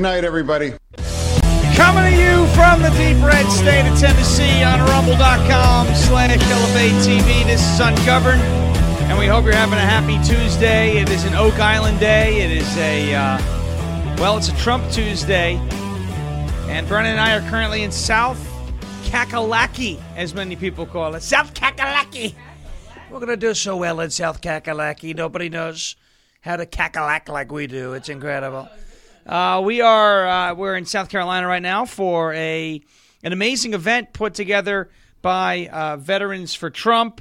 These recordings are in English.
Good night, everybody. Coming to you from the deep red state of Tennessee on rumble.com slash TV. This is Ungoverned, and we hope you're having a happy Tuesday. It is an Oak Island day. It is a, uh, well, it's a Trump Tuesday. And Brennan and I are currently in South Kakalaki, as many people call it. South Kakalaki. We're going to do so well in South Kakalaki. Nobody knows how to cackalack like we do. It's incredible. Uh, we are uh, we're in South Carolina right now for a an amazing event put together by uh, Veterans for Trump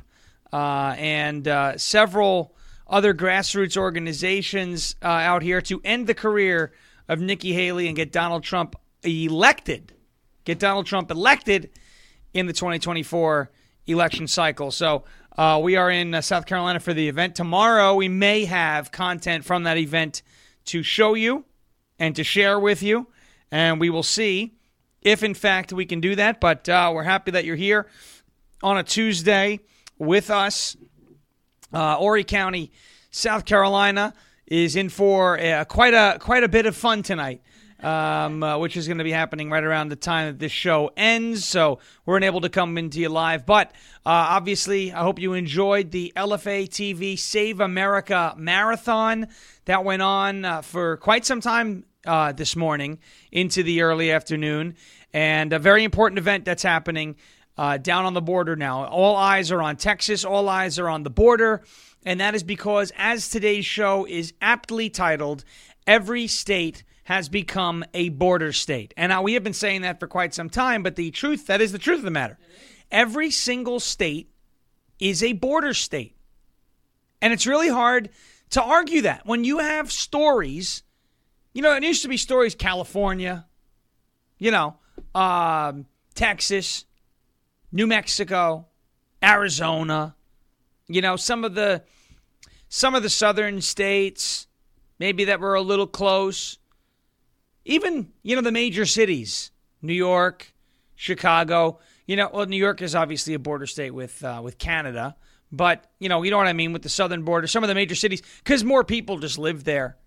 uh, and uh, several other grassroots organizations uh, out here to end the career of Nikki Haley and get Donald Trump elected. Get Donald Trump elected in the 2024 election cycle. So we are in South Carolina for the event. Tomorrow, we may have content from that event to show you and to share with you. And we will see if, in fact, we can do that. But uh, we're happy that you're here on a Tuesday with us. Uh, Horry County, South Carolina, is in for uh, quite a quite a bit of fun tonight um, uh, which is going to be happening right around the time that this show ends. So we're unable to come into you live. But uh, obviously, I hope you enjoyed the LFA TV Save America Marathon that went on uh, for quite some time uh, this morning into the early afternoon. And a very important event that's happening uh, down on the border now. All eyes are on Texas, all eyes are on the border. And that is because, as today's show is aptly titled, Every State has become a border state. And now we have been saying that for quite some time, but the truth, that is the truth of the matter. Every single state is a border state. And it's really hard to argue that when you have stories, you know, it used to be stories California, you know, um, Texas, New Mexico, Arizona, you know, some of the some of the southern states maybe that were a little close even you know the major cities, New York, Chicago. You know, well, New York is obviously a border state with uh, with Canada, but you know, you know what I mean with the southern border. Some of the major cities, because more people just live there.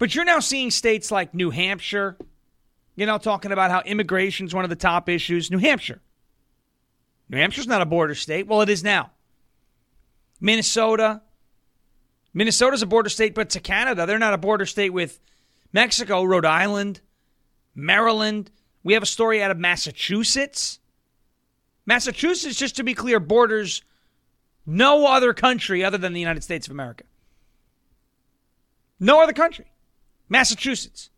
But you're now seeing states like New Hampshire, you know, talking about how immigration is one of the top issues. New Hampshire. New Hampshire's not a border state. Well, it is now. Minnesota. Minnesota's a border state, but to Canada, they're not a border state with Mexico, Rhode Island, Maryland. We have a story out of Massachusetts. Massachusetts, just to be clear, borders no other country other than the United States of America. No other country. Massachusetts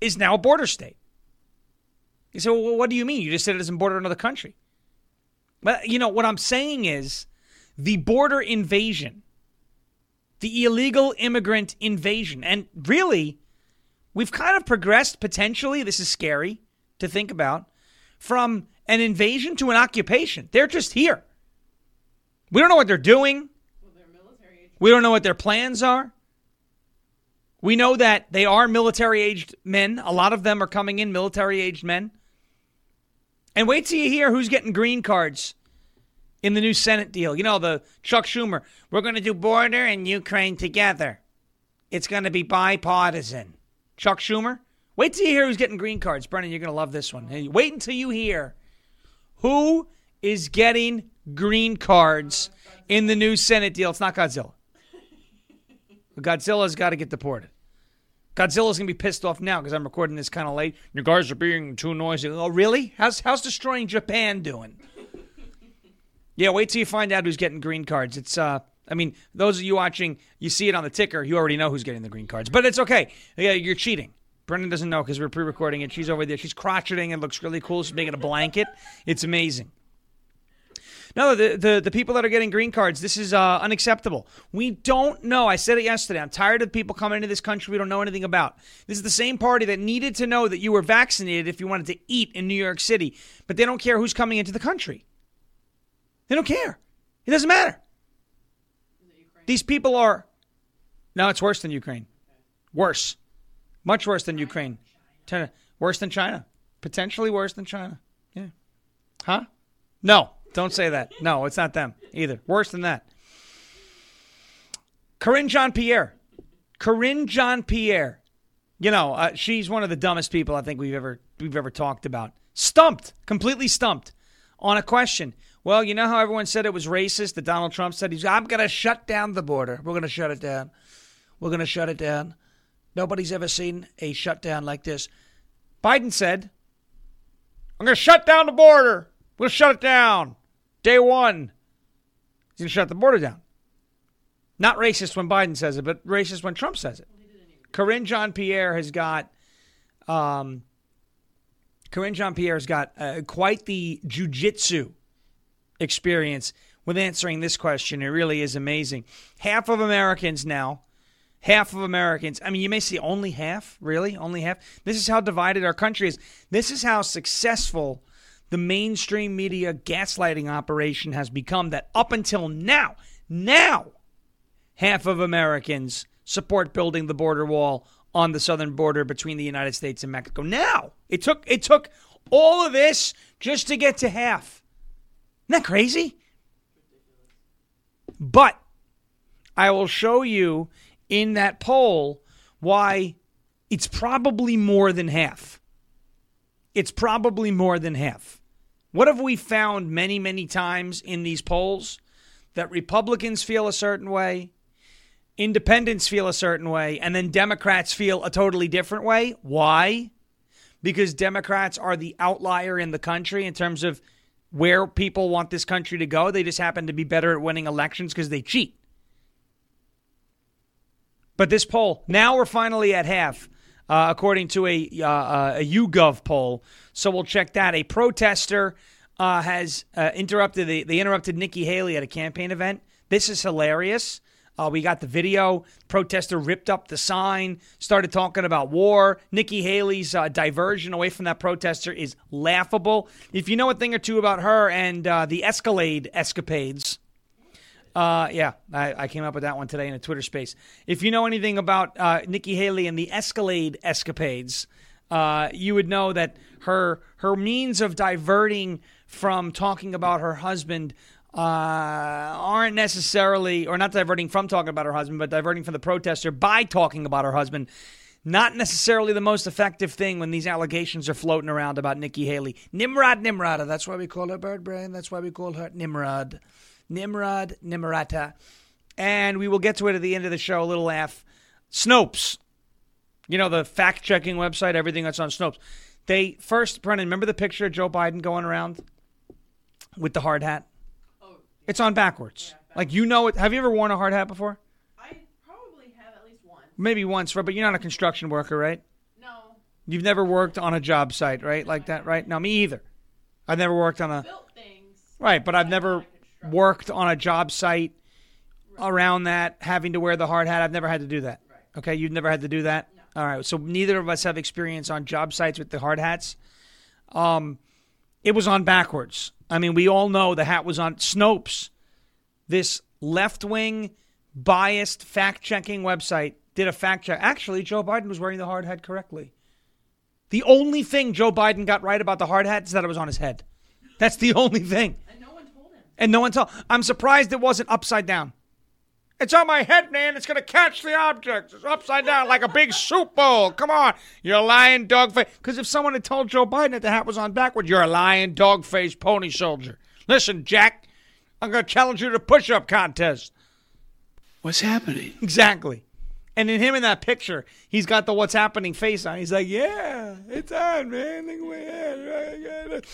is now a border state. You say, well, what do you mean? You just said it doesn't border another country. Well, you know, what I'm saying is the border invasion, the illegal immigrant invasion, and really, we've kind of progressed potentially. This is scary to think about from an invasion to an occupation. They're just here. We don't know what they're doing. we don't know what their plans are. We know that they are military aged men. A lot of them are coming in military aged men. And wait till you hear who's getting green cards in the new Senate deal. You know, the Chuck Schumer, we're going to do border and Ukraine together. It's going to be bipartisan. Chuck Schumer. Wait till you hear who's getting green cards. Brennan, you're going to love this one. Hey, wait until you hear who is getting green cards in the new Senate deal. It's not Godzilla. Godzilla's got to get deported. Godzilla's gonna be pissed off now because I'm recording this kind of late. You guys are being too noisy. Oh, really? How's how's destroying Japan doing? yeah, wait till you find out who's getting green cards. It's uh, I mean, those of you watching, you see it on the ticker. You already know who's getting the green cards, but it's okay. Yeah, you're cheating. Brendan doesn't know because we're pre-recording it. She's over there. She's crotcheting It looks really cool. She's making a blanket. It's amazing. No, the, the, the people that are getting green cards, this is uh, unacceptable. We don't know. I said it yesterday. I'm tired of people coming into this country we don't know anything about. This is the same party that needed to know that you were vaccinated if you wanted to eat in New York City, but they don't care who's coming into the country. They don't care. It doesn't matter. These people are. No, it's worse than Ukraine. Worse. Much worse than Ukraine. China. Worse than China. Potentially worse than China. Yeah. Huh? No, don't say that. No, it's not them either. Worse than that. Karine Jean Pierre. Karine Jean Pierre You know, uh, she's one of the dumbest people I think we've ever we've ever talked about. Stumped, completely stumped on a question. Well, you know how everyone said it was racist that Donald Trump said he's I'm going to shut down the border. We're going to shut it down. We're going to shut it down. Nobody's ever seen a shutdown like this. Biden said, I'm going to shut down the border. We'll shut it down. Day one. He's going to shut the border down. Not racist when Biden says it, but racist when Trump says it. Karine Jean Pierre has got, um, Karine Jean Pierre has got uh, quite the jujitsu experience with answering this question. It really is amazing. Half of Americans now, half of Americans, I mean, you may see only half, really? Only half? This is how divided our country is. This is how successful the mainstream media gaslighting operation has become that up until now, now, half of Americans support building the border wall on the southern border between the United States and Mexico. Now, it took it took all of this just to get to half. Isn't that crazy? But I will show you in that poll why it's probably more than half. It's probably more than half. What have we found many, many times in these polls? That Republicans feel a certain way, independents feel a certain way, and then Democrats feel a totally different way. Why? Because Democrats are the outlier in the country in terms of where people want this country to go. They just happen to be better at winning elections because they cheat. But this poll, now we're finally at half, uh, according to a, uh, uh a YouGov poll. So we'll check that. A protester uh, has uh, interrupted, the, they interrupted Nikki Haley at a campaign event. This is hilarious. Uh, we got the video. Protester ripped up the sign, started talking about war. Nikki Haley's uh, diversion away from that protester is laughable. If you know a thing or two about her and uh, the Escalade escapades, uh, yeah, I, I, came up with that one today in a Twitter space. If you know anything about uh, Nikki Haley and the Escalade escapades, uh, you would know that her her means of diverting from talking about her husband uh, aren't necessarily, or not diverting from talking about her husband, but diverting from the protester by talking about her husband. Not necessarily the most effective thing when these allegations are floating around about Nikki Haley. Nimrod Nimrata, that's why we call her Bird Brain. That's why we call her Nimrod. Nimrod Nimrata. And we will get to it at the end of the show, a little laugh. Snopes. You know, the fact checking website, everything that's on Snopes. They first, Brennan, remember the picture of Joe Biden going around with the hard hat? Oh, It's on backwards. Yeah, Like you know it. Have you ever worn a hard hat before? I probably have at least once. Maybe once, but you're not a construction worker, right? No. You've never worked on a job site, right? Like that, right? No, me either. I've never worked on a. Built things. Right, but I've never worked on a job site around that, having to wear the hard hat. I've never had to do that. Right. Okay, you've never had to do that. All right, so neither of us have experience on job sites with the hard hats. Um, it was on backwards. I mean, we all know the hat was on Snopes. This left wing, biased fact checking website did a fact check. Actually, Joe Biden was wearing the hard hat correctly. The only thing Joe Biden got right about the hard hat is that it was on his head. That's the only thing. And no one told him. And no one told. I'm surprised it wasn't upside down. It's on my head, man. It's going to catch the object. It's upside down like a big soup bowl. Come on. You're a lying dog face. Because if someone had told Joe Biden that the hat was on backward, you're a lying dog face pony soldier. Listen, Jack, I'm going to challenge you to push up contest. What's happening? Exactly. And in him in that picture, he's got the what's happening face on. He's like, yeah, it's on, man. Look at my head.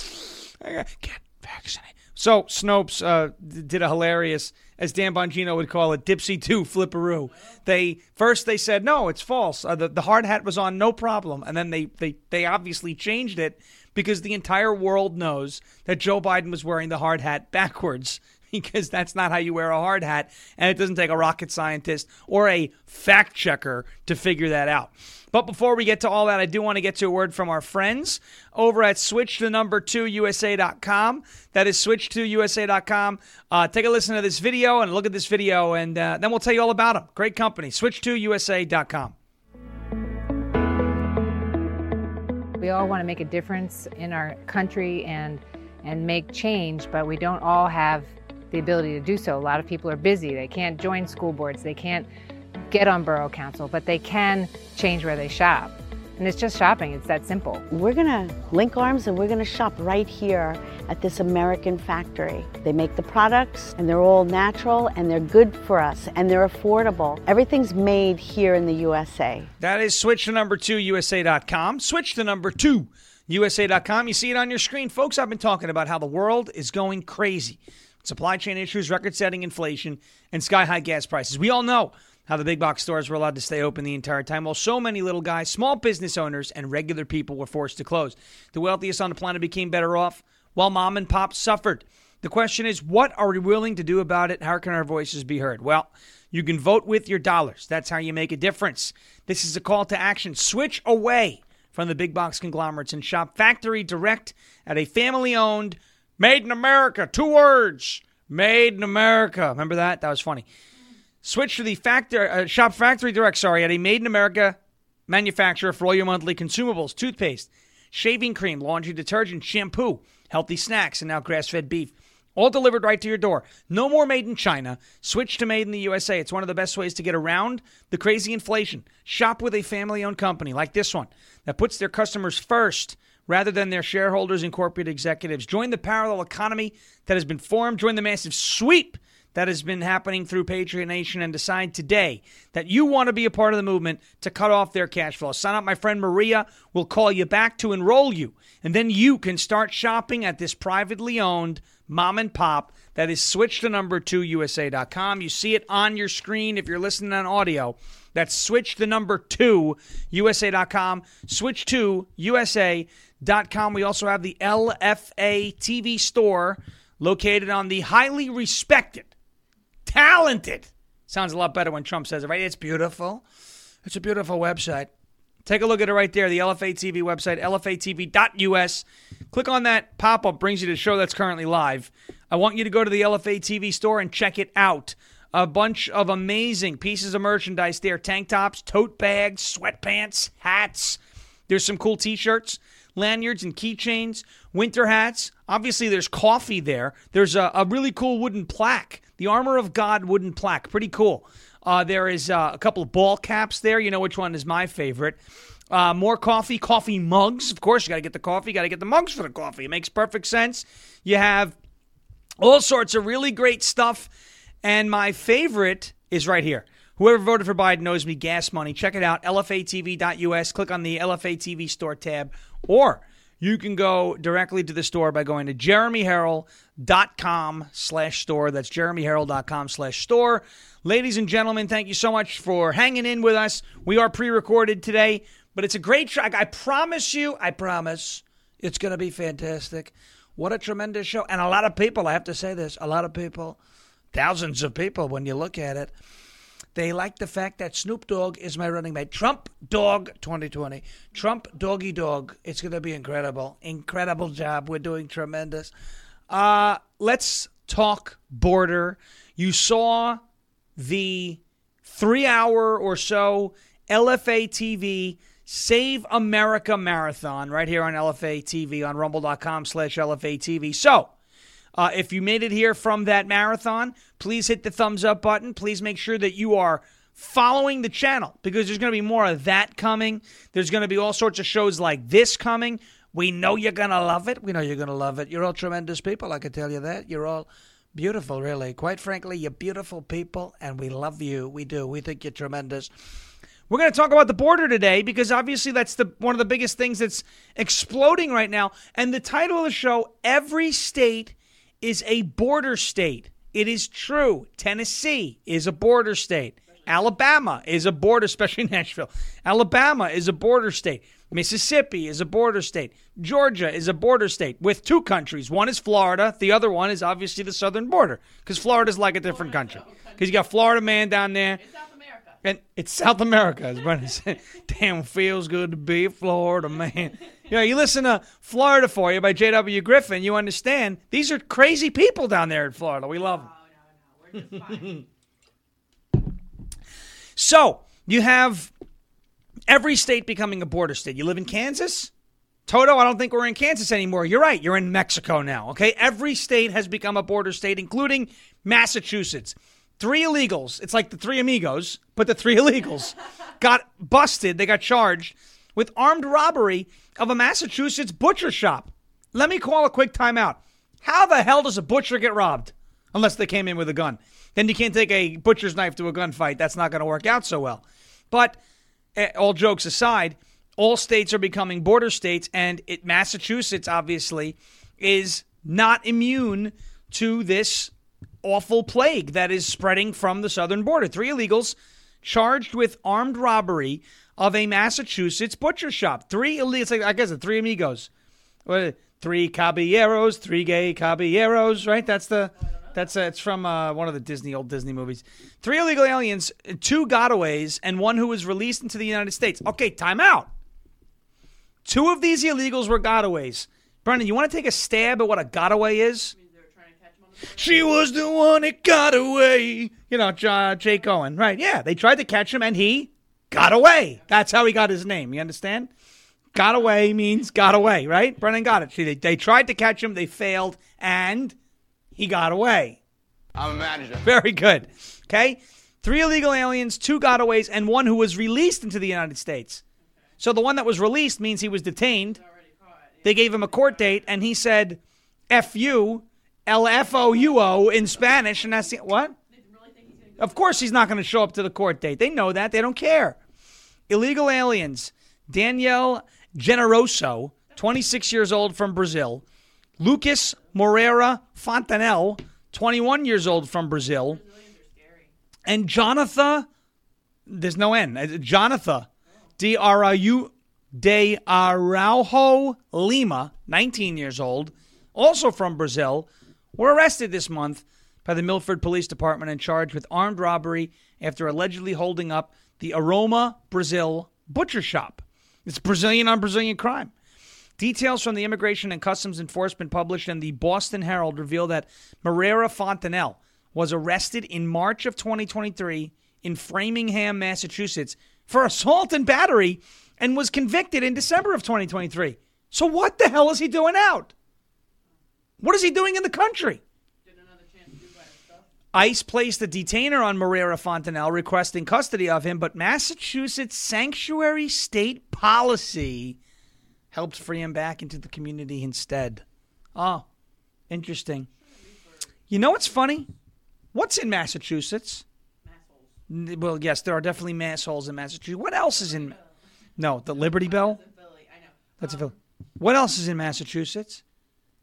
I got, get vaccinated. So Snopes uh, did a hilarious, as Dan Bongino would call it, dipsy two flipperoo. They first they said no, it's false. Uh, the the hard hat was on, no problem, and then they they they obviously changed it because the entire world knows that Joe Biden was wearing the hard hat backwards because that's not how you wear a hard hat, and it doesn't take a rocket scientist or a fact checker to figure that out. But before we get to all that, I do want to get to a word from our friends over at switch to number two USA.com. That is switch to USA.com. Uh, take a listen to this video and look at this video, and uh, then we'll tell you all about them. Great company. Switch to USA.com. We all want to make a difference in our country and and make change, but we don't all have the ability to do so. A lot of people are busy. They can't join school boards. They can't get on borough council, but they can change where they shop. And it's just shopping, it's that simple. We're going to link arms and we're going to shop right here at this American factory. They make the products and they're all natural and they're good for us and they're affordable. Everything's made here in the USA. That is switch to number two, USA.com. Switch to number two, USA.com. You see it on your screen. Folks, I've been talking about how the world is going crazy. Supply chain issues, record setting inflation, and sky high gas prices. We all know how the big box stores were allowed to stay open the entire time, while so many little guys, small business owners, and regular people were forced to close. The wealthiest on the planet became better off, while mom and pop suffered. The question is, what are we willing to do about it? How can our voices be heard? Well, you can vote with your dollars. That's how you make a difference. This is a call to action. Switch away from the big box conglomerates and shop factory direct at a family owned, made in America, two words, made in America. Remember that? That was funny. Switch to the factor, uh, shop factory direct, sorry, at a made in America manufacturer for all your monthly consumables, toothpaste, shaving cream, laundry detergent, shampoo, healthy snacks, and now grass fed beef. All delivered right to your door. No more made in China. Switch to made in the USA. It's one of the best ways to get around the crazy inflation. Shop with a family owned company like this one that puts their customers first rather than their shareholders and corporate executives. Join the parallel economy that has been formed. Join the massive sweep that has been happening through Patriot Nation and decide today that you want to be a part of the movement to cut off their cash flow. Sign up. My friend Maria will call you back to enroll you. And then you can start shopping at this privately owned mom and pop that is switched to number two USA.com. You see it on your screen if you're listening on audio. That's switch the number two USA.com. Switch to USA.com. We also have the LFA TV store located on the highly respected talented. Sounds a lot better when Trump says it, right? It's beautiful. It's a beautiful website. Take a look at it right there, the LFA TV website, lfatv.us. Click on that pop up, brings you to the show that's currently live. I want you to go to the LFA TV store and check it out. A bunch of amazing pieces of merchandise there tank tops, tote bags, sweatpants, hats. There's some cool t shirts, lanyards, and keychains, winter hats. Obviously, there's coffee there. There's a, a really cool wooden plaque the Armor of God wooden plaque. Pretty cool. Uh, there is uh, a couple of ball caps there. You know which one is my favorite. Uh, more coffee, coffee mugs. Of course, you got to get the coffee, you got to get the mugs for the coffee. It makes perfect sense. You have all sorts of really great stuff. And my favorite is right here. Whoever voted for Biden knows me gas money. Check it out, lfatv.us. Click on the LFA TV store tab, or you can go directly to the store by going to jeremyherrell.com slash store. That's jeremyherrell.com slash store. Ladies and gentlemen, thank you so much for hanging in with us. We are pre-recorded today, but it's a great track. I promise you, I promise, it's going to be fantastic. What a tremendous show. And a lot of people, I have to say this, a lot of people, thousands of people when you look at it, they like the fact that Snoop Dogg is my running mate. Trump Dog 2020. Trump Doggy Dog. It's going to be incredible. Incredible job. We're doing tremendous. Uh, let's talk border. You saw the three hour or so LFA TV Save America Marathon right here on LFA TV on rumble.com slash LFA TV. So, uh, if you made it here from that marathon, please hit the thumbs up button. Please make sure that you are following the channel because there's going to be more of that coming. There's going to be all sorts of shows like this coming. We know you're going to love it. We know you're going to love it. You're all tremendous people, I can tell you that. You're all beautiful, really. Quite frankly, you're beautiful people, and we love you. We do. We think you're tremendous. We're going to talk about the border today because obviously that's the one of the biggest things that's exploding right now. And the title of the show, Every State is a border state. It is true. Tennessee is a border state. Alabama is a border, especially Nashville. Alabama is a border state. Mississippi is a border state. Georgia is a border state with two countries. One is Florida. The other one is obviously the southern border because Florida is like a different country. Because you got Florida man down there. It's South America. And it's South America, as Brendan said. Damn, feels good to be a Florida man. You know, you listen to Florida for You by J.W. Griffin, you understand these are crazy people down there in Florida. We love them. Oh, no, no. We're just fine. So you have every state becoming a border state. You live in Kansas? Toto, I don't think we're in Kansas anymore. You're right. You're in Mexico now. Okay. Every state has become a border state, including Massachusetts. Three illegals. It's like the three amigos, but the three illegals got busted. They got charged with armed robbery of a Massachusetts butcher shop. Let me call a quick timeout. How the hell does a butcher get robbed? Unless they came in with a gun. Then you can't take a butcher's knife to a gunfight. That's not going to work out so well. But eh, all jokes aside, all states are becoming border states, and it, Massachusetts obviously is not immune to this awful plague that is spreading from the southern border. Three illegals charged with armed robbery of a Massachusetts butcher shop. Three illegals, like, I guess, it, three amigos. What, three caballeros, three gay caballeros, right? That's the. That's uh, it's from uh, one of the Disney old Disney movies. Three illegal aliens, two gotaways, and one who was released into the United States. Okay, time out. Two of these illegals were gotaways. Brendan, you want to take a stab at what a gotaway is? She was the one that got away. You know, J- Jake Owen, right? Yeah, they tried to catch him and he got away. That's how he got his name. You understand? Got away means got away, right? Brennan got it. See, they, they tried to catch him, they failed, and he got away. I'm a manager. Very good. Okay? Three illegal aliens, two gotaways, and one who was released into the United States. So the one that was released means he was detained. They gave him a court date, and he said, F U, L F O U O in Spanish, and that's the, what? Of course he's not going to show up to the court date. They know that. They don't care. Illegal aliens. Danielle Generoso, 26 years old from Brazil. Lucas Moreira Fontanel, 21 years old from Brazil. And Jonathan, there's no N, uh, Jonathan D R A U de Araujo Lima, 19 years old, also from Brazil, were arrested this month by the Milford Police Department and charged with armed robbery after allegedly holding up the Aroma Brazil butcher shop. It's Brazilian on Brazilian crime. Details from the Immigration and Customs Enforcement published in the Boston Herald reveal that Moreira Fontanel was arrested in March of 2023 in Framingham, Massachusetts for assault and battery and was convicted in December of 2023. So what the hell is he doing out? What is he doing in the country? ICE placed a detainer on Moreira Fontanel requesting custody of him, but Massachusetts sanctuary state policy helped free him back into the community instead. Oh, interesting. You know what's funny? What's in Massachusetts? N- Well, yes, there are definitely mass holes in Massachusetts. What else is in? No, the Liberty Bell. That's a Philly. What else is in Massachusetts?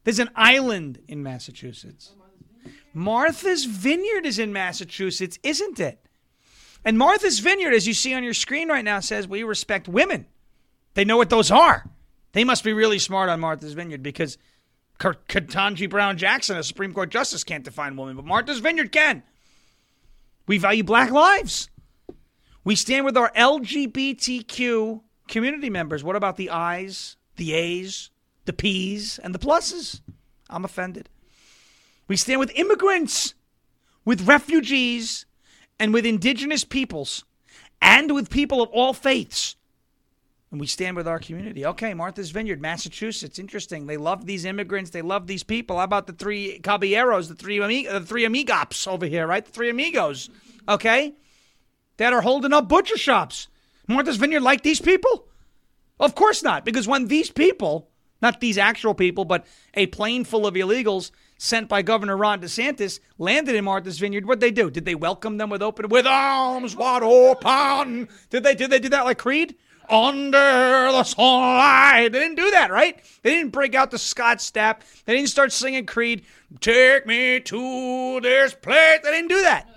There's an island in Massachusetts. Martha's Vineyard is in Massachusetts, isn't it? And Martha's Vineyard, as you see on your screen right now, says we respect women. They know what those are. They must be really smart on Martha's Vineyard because K- Ketanji Brown Jackson, a Supreme Court justice, can't define woman, but Martha's Vineyard can. We value black lives. We stand with our LGBTQ community members. What about the I's, the A's, the P's, and the pluses? I'm offended. We stand with immigrants, with refugees, and with indigenous peoples, and with people of all faiths. And we stand with our community. Okay, Martha's Vineyard, Massachusetts. Interesting. They love these immigrants. They love these people. How about the three caballeros, the three, ami- uh, the three amigos over here, right? The three amigos. Okay? That are holding up butcher shops. Martha's Vineyard like these people? Of course not, because when these people, not these actual people, but a plane full of illegals sent by Governor Ron DeSantis landed in Martha's Vineyard, what'd they do? Did they welcome them with open with arms wide open? Did they did they do that like Creed? Under the sunlight. They didn't do that, right? They didn't break out the Scott Stapp. They didn't start singing Creed. Take me to this place. They didn't do that.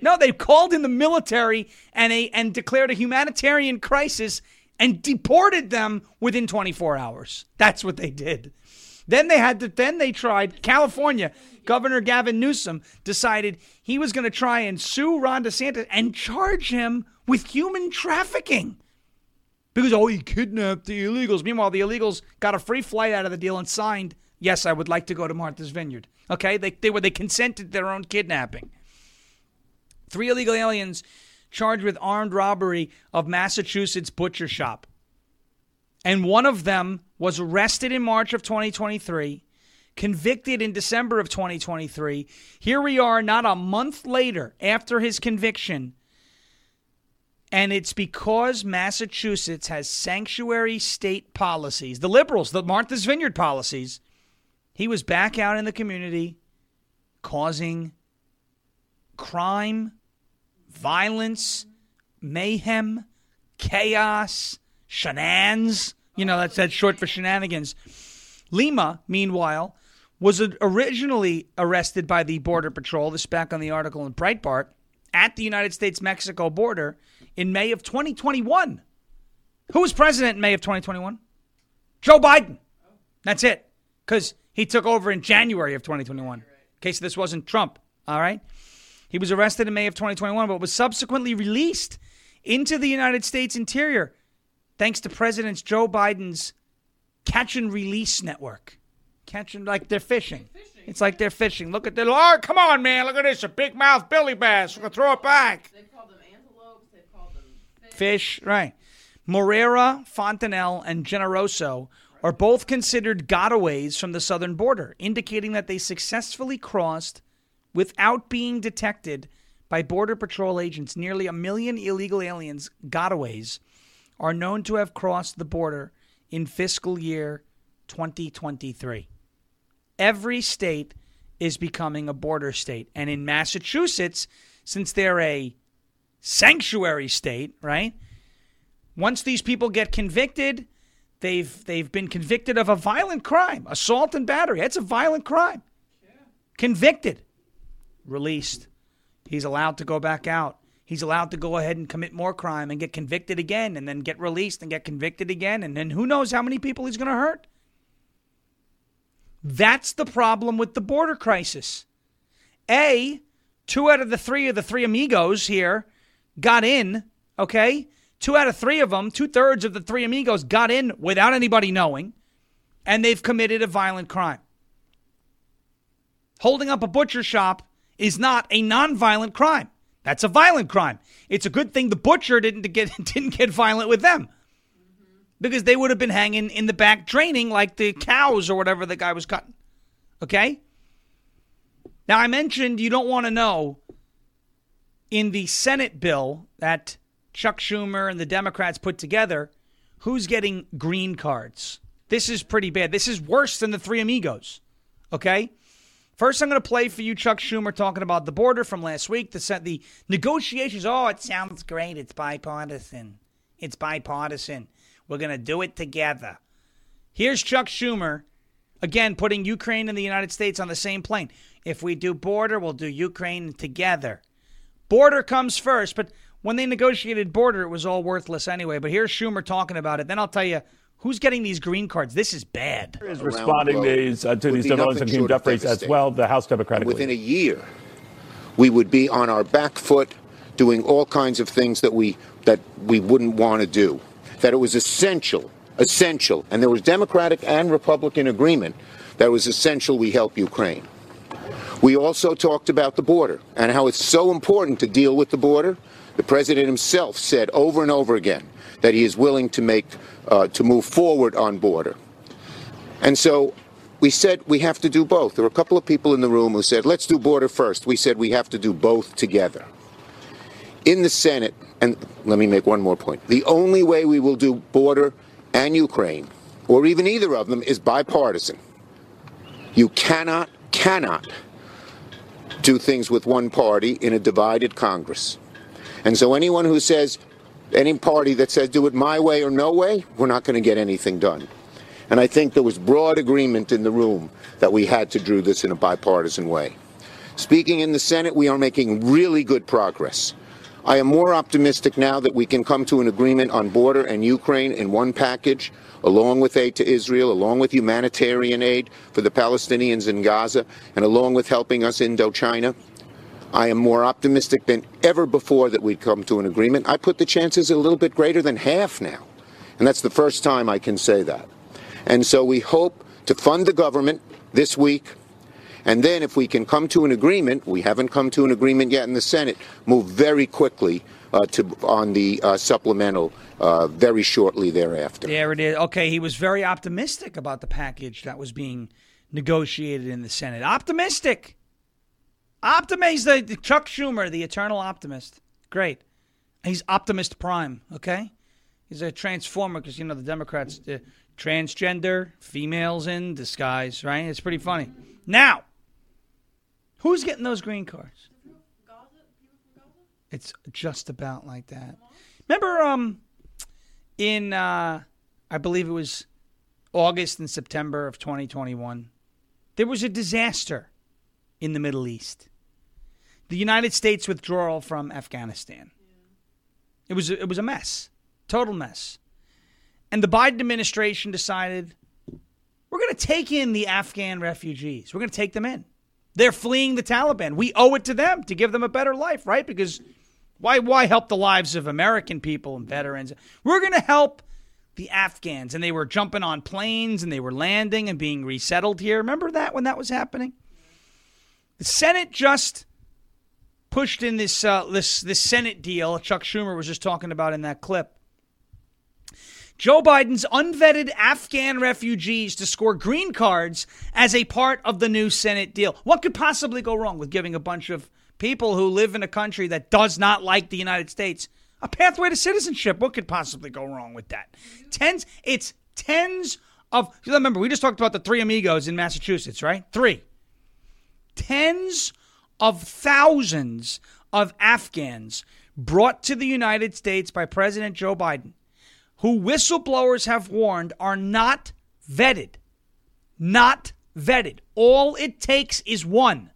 No, they called in the military and a and declared a humanitarian crisis and deported them within 24 hours. That's what they did. Then they had to then they tried California. Governor Gavin Newsom decided he was going to try and sue Ron DeSantis and charge him with human trafficking. Because oh, he kidnapped the illegals. Meanwhile, the illegals got a free flight out of the deal and signed, "Yes, I would like to go to Martha's Vineyard." Okay, they they were they consented to their own kidnapping. Three illegal aliens charged with armed robbery of Massachusetts butcher shop. And one of them was arrested in March of 2023, convicted in December of 2023. Here we are, not a month later after his conviction. And it's because Massachusetts has sanctuary state policies, the liberals, the Martha's Vineyard policies. He was back out in the community causing crime, violence, mayhem, chaos, shenanigans. You know, that's that's short for shenanigans. Lima, meanwhile, was originally arrested by the Border Patrol. This back on the article in Breitbart at the United States Mexico border in May of 2021. Who was president in May of 2021? Joe Biden. That's it. Because he took over in January of 2021. In case this wasn't Trump. All right. He was arrested in May of 2021, but was subsequently released into the United States interior thanks to President Joe Biden's catch and release network. Catch and like they're fishing. It's like they're fishing. Look at the oh, come on, man! Look at this, a big mouth billy bass. We're gonna throw it back. They called them antelopes. They called them Fish, right? Moreira, Fontanel, and Generoso are both considered gotaways from the southern border, indicating that they successfully crossed without being detected by Border Patrol agents. Nearly a million illegal aliens, gotaways, are known to have crossed the border in fiscal year 2023. Every state is becoming a border state. And in Massachusetts, since they're a sanctuary state, right? Once these people get convicted, they've they've been convicted of a violent crime, assault and battery. That's a violent crime. Convicted, released. He's allowed to go back out. He's allowed to go ahead and commit more crime and get convicted again and then get released and get convicted again and then who knows how many people he's going to hurt. That's the problem with the border crisis. A, two out of the three of the three amigos here got in, okay? Two out of three of them, two thirds of the three amigos got in without anybody knowing, and they've committed a violent crime. Holding up a butcher shop is not a non-violent crime. That's a violent crime. It's a good thing the butcher didn't get didn't get violent with them because they would have been hanging in the back draining like the cows or whatever the guy was cutting. Okay? Now, I mentioned you don't want to know in the Senate bill that Chuck Schumer and the Democrats put together who's getting green cards. This is pretty bad. This is worse than the Three Amigos. Okay? First, I'm going to play for you Chuck Schumer talking about the border from last week. The, the negotiations. Oh, it sounds great. It's bipartisan. It's bipartisan. We're going to do it together. Here's Chuck Schumer, again, putting Ukraine and the United States on the same plane. If we do border, we'll do Ukraine together. Border comes first, but when they negotiated border, it was all worthless anyway. But here's Schumer talking about it. Then I'll tell you who's getting these green cards. This is bad. Is responding these, uh, to these developments and Hakeem Jeffries as well, the House Democratic. Within a year, we would be on our back foot doing all kinds of things that we that we wouldn't want to do that it was essential, essential, and there was Democratic and Republican agreement that it was essential we help Ukraine. We also talked about the border and how it's so important to deal with the border. The president himself said over and over again that he is willing to make uh, to move forward on border. And so we said we have to do both. There were a couple of people in the room who said, let's do border first. We said we have to do both together. In the Senate, and let me make one more point. The only way we will do border and Ukraine, or even either of them, is bipartisan. You cannot, cannot do things with one party in a divided Congress. And so anyone who says, any party that says do it my way or no way, we're not going to get anything done. And I think there was broad agreement in the room that we had to do this in a bipartisan way. Speaking in the Senate, we are making really good progress. I am more optimistic now that we can come to an agreement on border and Ukraine in one package, along with aid to Israel, along with humanitarian aid for the Palestinians in Gaza, and along with helping us Indochina. I am more optimistic than ever before that we'd come to an agreement. I put the chances a little bit greater than half now. And that's the first time I can say that. And so we hope to fund the government this week and then if we can come to an agreement, we haven't come to an agreement yet in the Senate, move very quickly uh, to on the uh, supplemental uh, very shortly thereafter. There it is. Okay, he was very optimistic about the package that was being negotiated in the Senate. Optimistic. Optimistic. The, Chuck Schumer, the eternal optimist. Great. He's Optimist Prime, okay? He's a transformer because, you know, the Democrats, uh, transgender, females in disguise, right? It's pretty funny. Now, who's getting those green cards? It's just about like that. Remember, um, in uh, I believe it was August and September of 2021, there was a disaster in the Middle East. The United States withdrawal from Afghanistan. It was it was a mess, total mess. And the Biden administration decided we're going to take in the Afghan refugees. We're going to take them in. They're fleeing the Taliban. We owe it to them to give them a better life, right? Because why why help the lives of American people and veterans? We're going to help the Afghans and they were jumping on planes and they were landing and being resettled here. Remember that when that was happening? The Senate just pushed in this uh, this this Senate deal Chuck Schumer was just talking about in that clip. Joe Biden's unvetted Afghan refugees to score green cards as a part of the new Senate deal. What could possibly go wrong with giving a bunch of people who live in a country that does not like the United States a pathway to citizenship. What could possibly go wrong with that? Tens, it's tens of. Remember, we just talked about the three amigos in Massachusetts, right? Three. Tens of thousands of Afghans brought to the United States by President Joe Biden, who whistleblowers have warned are not vetted. Not vetted. All it takes is one.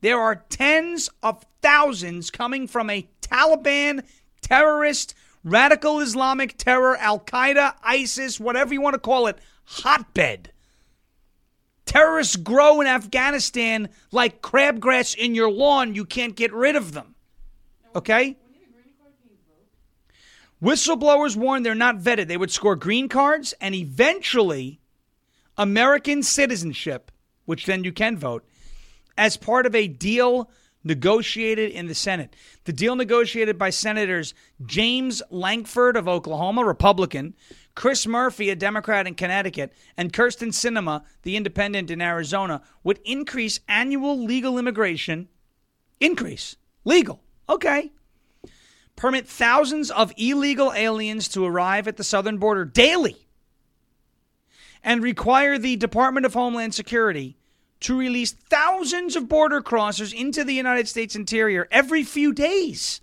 There are tens of thousands coming from a Taliban terrorist, radical Islamic terror, Al Qaeda, ISIS, whatever you want to call it, hotbed. Terrorists grow in Afghanistan like crabgrass in your lawn. You can't get rid of them. Okay? Whistleblowers warn they're not vetted. They would score green cards and eventually American citizenship, which then you can vote, as part of a deal negotiated in the Senate. The deal negotiated by Senators James Lankford of Oklahoma, Republican, Chris Murphy, a Democrat in Connecticut, and Kyrsten Sinema, the independent in Arizona, would increase annual legal immigration. Increase. Legal. Okay. Permit thousands of illegal aliens to arrive at the southern border daily. And require the Department of Homeland Security to release thousands of border crossers into the United States interior every few days,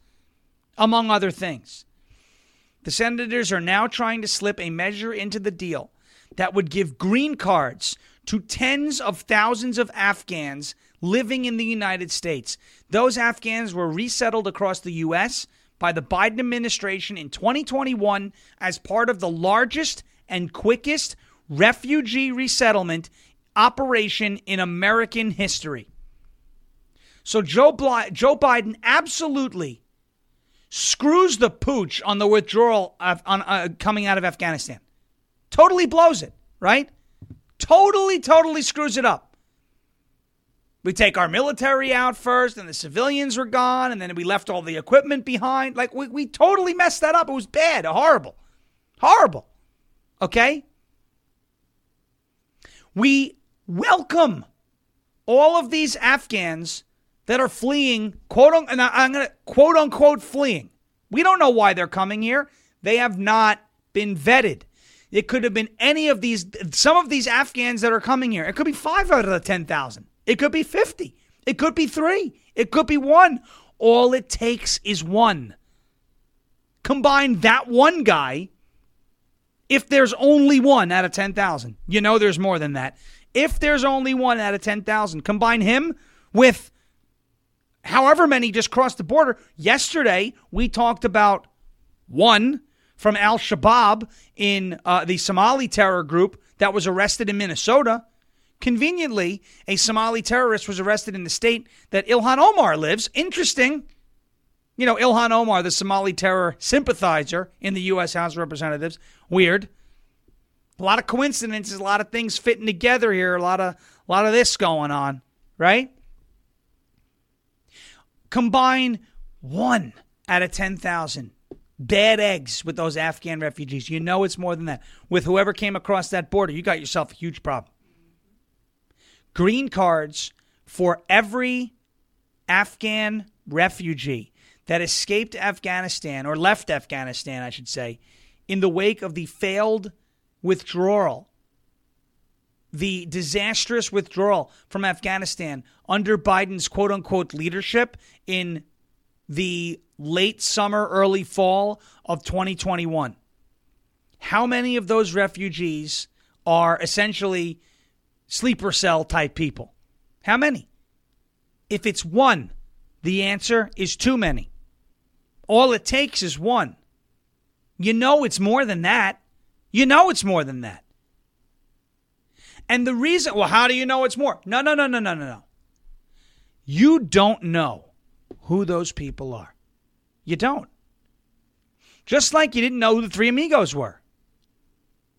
among other things. The senators are now trying to slip a measure into the deal that would give green cards to tens of thousands of Afghans living in the United States. Those Afghans were resettled across the U.S. by the Biden administration in 2021 as part of the largest and quickest refugee resettlement operation in American history. So Joe, Joe Biden absolutely screws the pooch on the withdrawal of, on, uh, coming out of Afghanistan. Totally blows it, right? Totally, totally screws it up. We take our military out first, and the civilians were gone, and then we left all the equipment behind. Like, we, we totally messed that up. It was bad, horrible. Horrible. Okay? We welcome all of these Afghans that are fleeing, quote unquote, and I'm going to quote unquote fleeing. We don't know why they're coming here. They have not been vetted. It could have been any of these, some of these Afghans that are coming here. It could be five out of the 10,000. It could be 50. It could be three. It could be one. All it takes is one. Combine that one guy, if there's only one out of 10,000. You know there's more than that. If there's only one out of 10,000, combine him with however many just crossed the border. Yesterday, we talked about one from Al Shabaab in uh, the Somali terror group that was arrested in Minnesota. Conveniently, a Somali terrorist was arrested in the state that Ilhan Omar lives. Interesting. You know, Ilhan Omar, the Somali terror sympathizer in the U.S. House of Representatives. Weird. A lot of coincidences, a lot of things fitting together here, a lot of a lot of this going on, right? Combine one out of 10,000 bad eggs with those Afghan refugees. You know it's more than that. With whoever came across that border, you got yourself a huge problem. green cards for every Afghan refugee that escaped Afghanistan or left Afghanistan, I should say, in the wake of the failed withdrawal, the disastrous withdrawal from Afghanistan under Biden's quote unquote leadership in the late summer, early fall of 2021. How many of those refugees are essentially sleeper cell type people? How many? If it's one, the answer is too many. All it takes is one. You know it's more than that. You know it's more than that. And the reason, well, how do you know it's more? No, no, no, no, no, no, no. You don't know who those people are. You don't. Just like you didn't know who the three amigos were.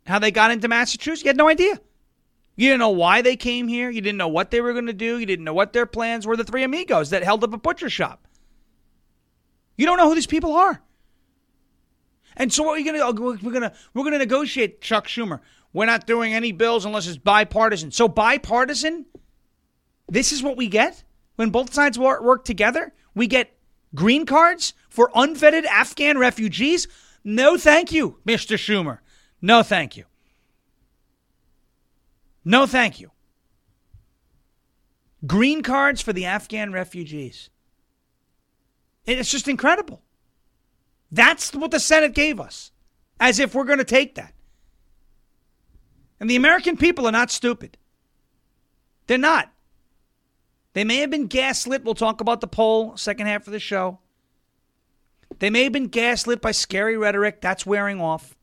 How they got into Massachusetts, you had no idea. You didn't know why they came here. You didn't know what they were going to do. You didn't know what their plans were. The three amigos that held up a butcher shop. You don't know who these people are. And so what are you going to oh, we're going to we're going to negotiate Chuck Schumer. We're not doing any bills unless it's bipartisan. So bipartisan this is what we get when both sides work together? We get green cards for unvetted Afghan refugees? No, thank you, Mr. Schumer. No, thank you. No, thank you. Green cards for the Afghan refugees. It's just incredible. That's what the Senate gave us, as if we're going to take that. And the American people are not stupid. They're not. They may have been gaslit. We'll talk about the poll second half of the show. They may have been gaslit by scary rhetoric. That's wearing off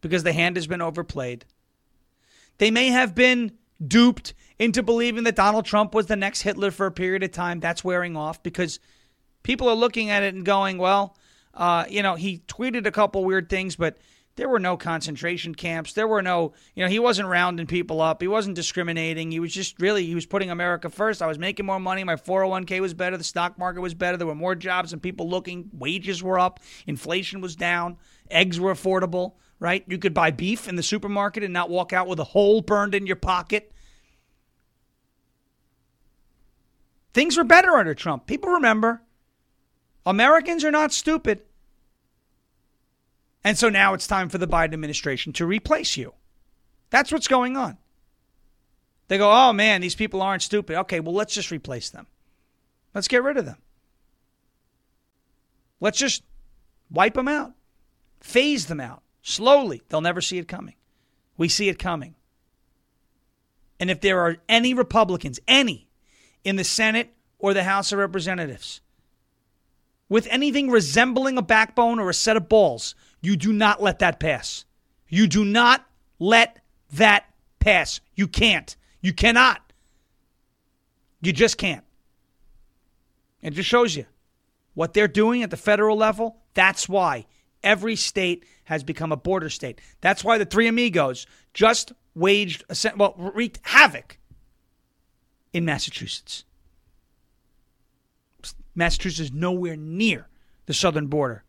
because the hand has been overplayed. They may have been duped into believing that Donald Trump was the next Hitler for a period of time. That's wearing off because people are looking at it and going, well, uh, you know, he tweeted a couple weird things, but there were no concentration camps. There were no, you know, he wasn't rounding people up. He wasn't discriminating. He was just really, he was putting America first. I was making more money. My 401k was better. The stock market was better. There were more jobs and people looking. Wages were up. Inflation was down. Eggs were affordable, right? You could buy beef in the supermarket and not walk out with a hole burned in your pocket. Things were better under Trump. People remember. Americans are not stupid. And so now it's time for the Biden administration to replace you. That's what's going on. They go, oh man, these people aren't stupid. Okay, well, let's just replace them. Let's get rid of them. Let's just wipe them out, phase them out slowly. They'll never see it coming. We see it coming. And if there are any Republicans, any, in the Senate or the House of Representatives with anything resembling a backbone or a set of balls you do not let that pass. You do not let that pass. You can't. You cannot. You just can't. It just shows you what they're doing at the federal level. That's why every state has become a border state. That's why the three amigos just waged, a, well, wreaked havoc in Massachusetts. Massachusetts is nowhere near the southern border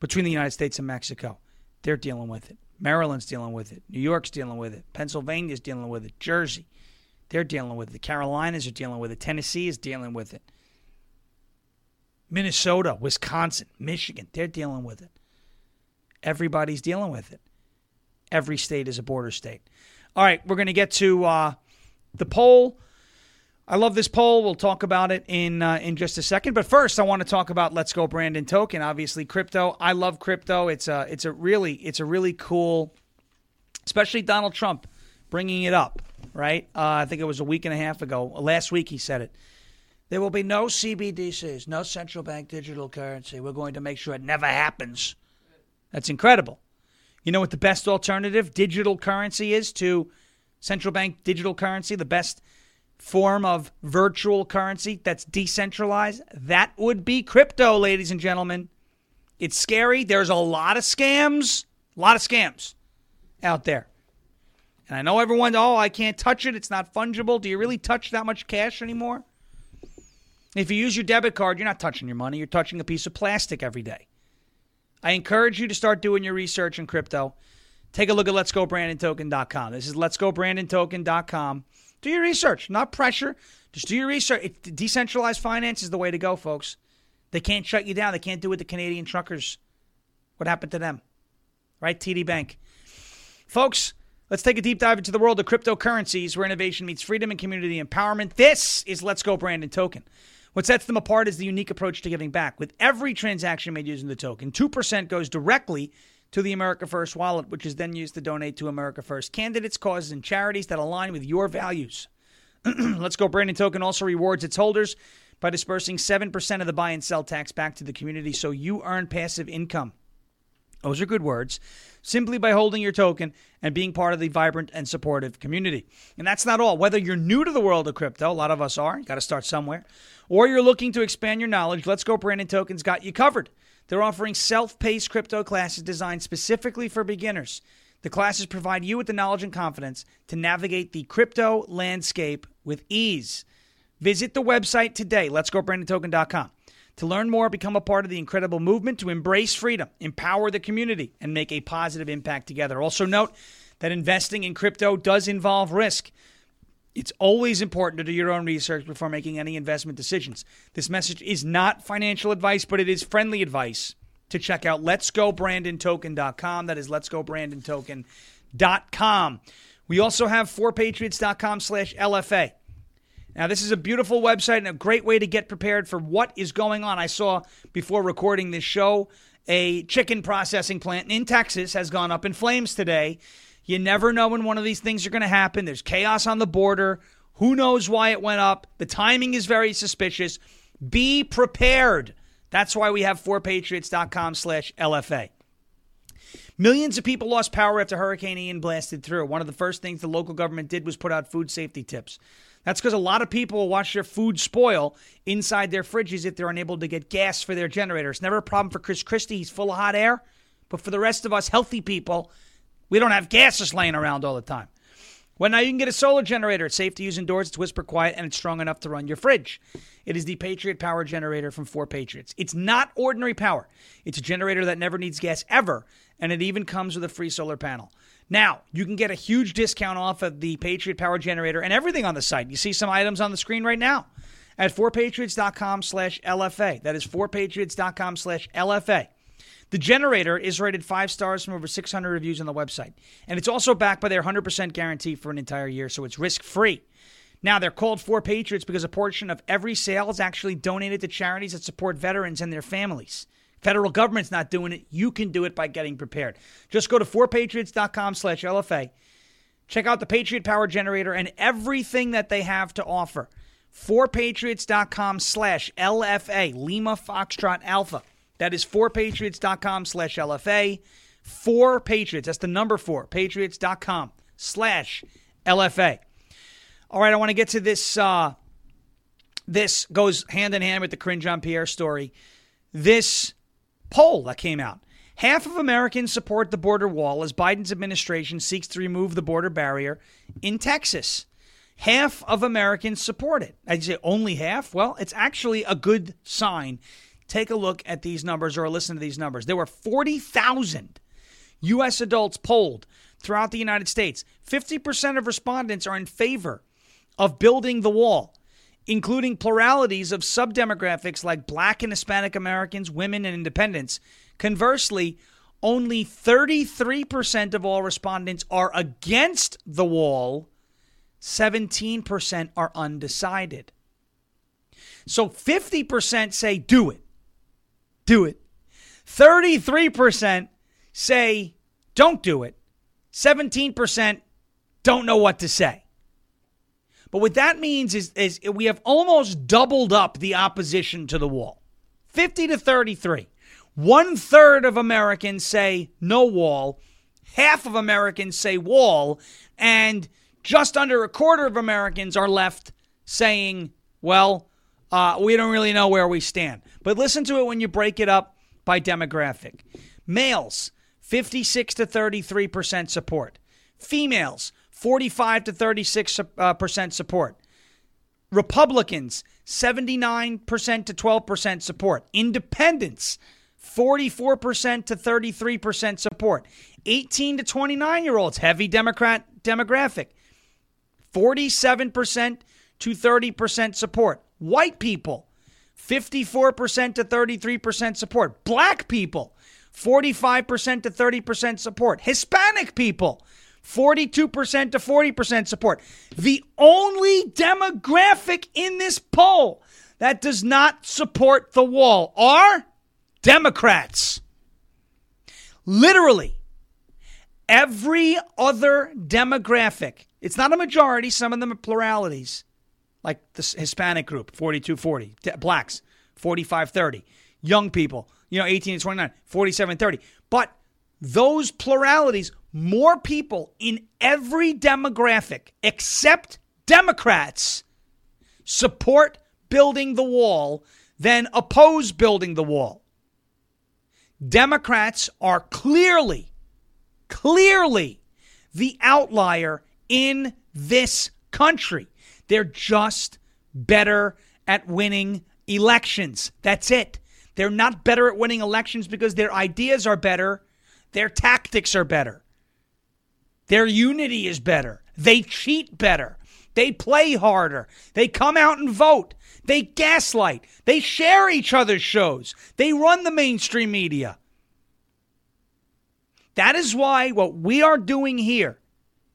between the United States and Mexico. They're dealing with it. Maryland's dealing with it. New York's dealing with it. Pennsylvania's dealing with it. Jersey, they're dealing with it. The Carolinas are dealing with it. Tennessee is dealing with it. Minnesota, Wisconsin, Michigan, they're dealing with it. Everybody's dealing with it. Every state is a border state. All right, we're going to get to uh, the poll. I love this poll. We'll talk about it in uh, in just a second. But first, I want to talk about Let's Go Brandon Token. Obviously, crypto. I love crypto. It's a it's a really it's a really cool, especially Donald Trump bringing it up. Right? Uh, I think it was a week and a half ago. Last week he said it. There will be no CBDCs, no central bank digital currency. We're going to make sure it never happens. That's incredible. You know what the best alternative digital currency is to central bank digital currency? The best form of virtual currency that's decentralized, that would be crypto, ladies and gentlemen. It's scary. There's a lot of scams, a lot of scams out there. And I know everyone, oh, I can't touch it. It's not fungible. Do you really touch that much cash anymore? If you use your debit card, you're not touching your money. You're touching a piece of plastic every day. I encourage you to start doing your research in crypto. Take a look at letsgobrandontoken.com. This is letsgobrandontoken.com Do your research, not pressure. Just do your research. It, decentralized finance is the way to go, folks. They can't shut you down. They can't do it the Canadian truckers. What happened to them? Right? TD Bank. Folks, let's take a deep dive into the world of cryptocurrencies where innovation meets freedom and community empowerment. This is Let's Go Brandon Token. What sets them apart is the unique approach to giving back. With every transaction made using the token, 2% goes directly to the America First wallet, which is then used to donate to America First candidates, causes, and charities that align with your values. Let's Go Brandon Token also rewards its holders by dispersing 7% of the buy and sell tax back to the community so you earn passive income. Those are good words. Simply by holding your token and being part of the vibrant and supportive community. And that's not all. Whether you're new to the world of crypto, a lot of us are, got to start somewhere, or you're looking to expand your knowledge, Let's Go Brandon Tokens got you covered. They're offering self paced crypto classes designed specifically for beginners. The classes provide you with the knowledge and confidence to navigate the crypto landscape with ease. Visit the website today, let's go letsgobrandontoken.com. To learn more, become a part of the incredible movement to embrace freedom, empower the community, and make a positive impact together. Also, note that investing in crypto does involve risk. It's always important to do your own research before making any investment decisions. This message is not financial advice, but it is friendly advice to check out Let's Go letsgobrandontoken.com. That is Let's Go letsgobrandontoken.com. We also have 4patriots.com slash LFA. Now, this is a beautiful website and a great way to get prepared for what is going on. I saw before recording this show a chicken processing plant in Texas has gone up in flames today. You never know when one of these things are going to happen. There's chaos on the border. Who knows why it went up? The timing is very suspicious. Be prepared. That's why we have 4patriots.com slash LFA. Millions of people lost power after Hurricane Ian blasted through. One of the first things the local government did was put out food safety tips. That's because a lot of people will watch their food spoil inside their fridges if they're unable to get gas for their generator. It's never a problem for Chris Christie. He's full of hot air. But for the rest of us healthy people, we don't have gas just laying around all the time. Well, now you can get a solar generator. It's safe to use indoors, it's whisper quiet, and it's strong enough to run your fridge. It is the Patriot Power Generator from 4 Patriots. It's not ordinary power, it's a generator that never needs gas ever, and it even comes with a free solar panel. Now, you can get a huge discount off of the Patriot Power Generator and everything on the site. You see some items on the screen right now at 4patriots.com slash LFA. That is 4patriots.com slash LFA. The generator is rated five stars from over 600 reviews on the website. And it's also backed by their 100% guarantee for an entire year, so it's risk free. Now, they're called 4 Patriots because a portion of every sale is actually donated to charities that support veterans and their families. Federal government's not doing it. You can do it by getting prepared. Just go to 4patriots.com slash LFA. Check out the Patriot Power Generator and everything that they have to offer. 4patriots.com slash LFA, Lima Foxtrot Alpha. That is 4patriots.com slash LFA. 4 Patriots, that's the number 4, patriots.com slash LFA. All right, I want to get to this. Uh, this goes hand in hand with the cringe on Pierre story. This poll that came out. Half of Americans support the border wall as Biden's administration seeks to remove the border barrier in Texas. Half of Americans support it. I'd say only half. Well, it's actually a good sign. Take a look at these numbers or listen to these numbers. There were 40,000 U.S. adults polled throughout the United States. 50% of respondents are in favor of building the wall including pluralities of subdemographics like black and Hispanic Americans, women, and independents. Conversely, only 33% of all respondents are against the wall, 17% are undecided. So 50% say do it. Do it. 33% say don't do it. 17% don't know what to say. But what that means is, is we have almost doubled up the opposition to the wall 50 to 33. One third of Americans say no wall, half of Americans say wall, and just under a quarter of Americans are left saying, well, uh, we don't really know where we stand. But listen to it when you break it up by demographic. Males, 56 to 33% support. Females, 45 to 36 uh, percent support. Republicans, 79% to 12% support. Independents, 44% to 33% support. 18 to 29 year olds, heavy Democrat demographic, 47% to 30% support. White people, 54% to 33% support. Black people, 45% to 30% support. Hispanic people, 42% to 40% support. The only demographic in this poll that does not support the wall are Democrats. Literally, every other demographic, it's not a majority, some of them are pluralities, like the Hispanic group, 4240, blacks, 4530, young people, you know, 18 to 29, 4730. But those pluralities, more people in every demographic except Democrats support building the wall than oppose building the wall. Democrats are clearly, clearly the outlier in this country. They're just better at winning elections. That's it. They're not better at winning elections because their ideas are better, their tactics are better, their unity is better, they cheat better, they play harder, they come out and vote, they gaslight. They share each other's shows. They run the mainstream media. That is why what we are doing here,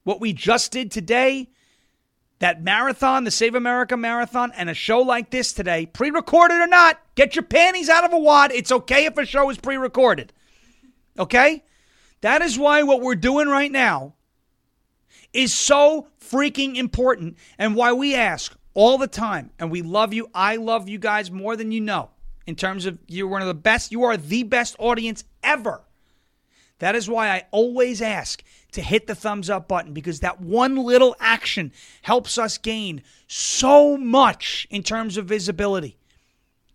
what we just did today, that marathon, the Save America marathon, and a show like this today, pre recorded or not, get your panties out of a wad. It's okay if a show is pre recorded. Okay? That is why what we're doing right now is so freaking important and why we ask all the time. And we love you. I love you guys more than you know. In terms of you're one of the best, you are the best audience ever. That is why I always ask to hit the thumbs up button because that one little action helps us gain so much in terms of visibility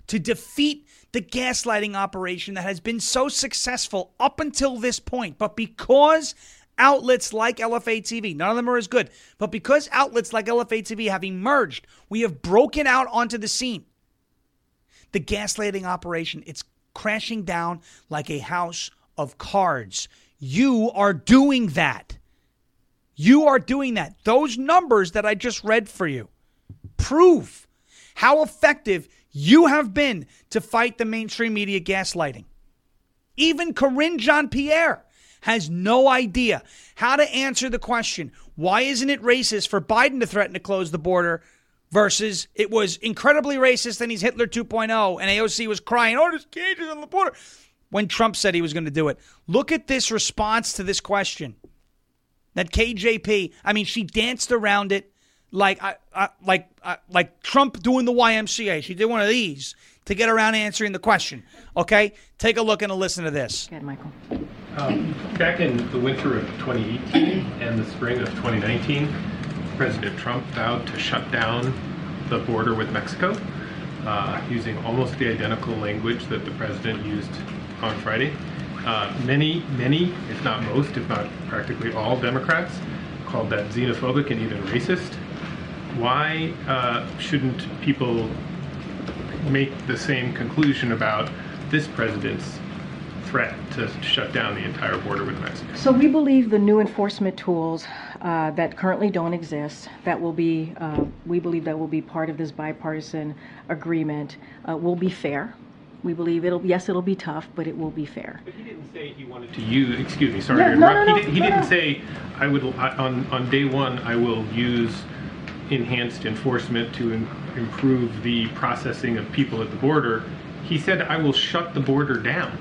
to defeat the gaslighting operation that has been so successful up until this point. But because outlets like LFA TV. None of them are as good. But because outlets like LFA TV have emerged, we have broken out onto the scene. The gaslighting operation, it's crashing down like a house of cards. You are doing that. You are doing that. Those numbers that I just read for you prove how effective you have been to fight the mainstream media gaslighting. Even Karine Jean Pierre has no idea how to answer the question why isn't it racist for Biden to threaten to close the border versus it was incredibly racist and he's Hitler 2.0 and AOC was crying, oh, there's cages on the border when Trump said he was going to do it. Look at this response to this question. That KJP, I mean, she danced around it like like like Trump doing the YMCA. She did one of these to get around answering the question. Okay, take a look and a listen to this. Good, Michael. Um, back in the winter of 2018 and the spring of 2019, President Trump vowed to shut down the border with Mexico uh, using almost the identical language that the president used on Friday. Uh, many, many, if not most, if not practically all Democrats called that xenophobic and even racist. Why uh, shouldn't people make the same conclusion about this president's threat to shut down the entire border with Mexico? So we believe the new enforcement tools uh, that currently don't exist, that will be, uh, we believe that will be part of this bipartisan agreement, uh, will be fair. We believe it'll, yes, it'll be tough, but it will be fair. But he didn't say he wanted to use, excuse me, sorry Yeah, to no, interrupt. no, He no, didn't, he no, didn't no. say, I would, I- on, on day one, I will use enhanced enforcement to im- improve the processing of people at the border. He said, I will shut the border down,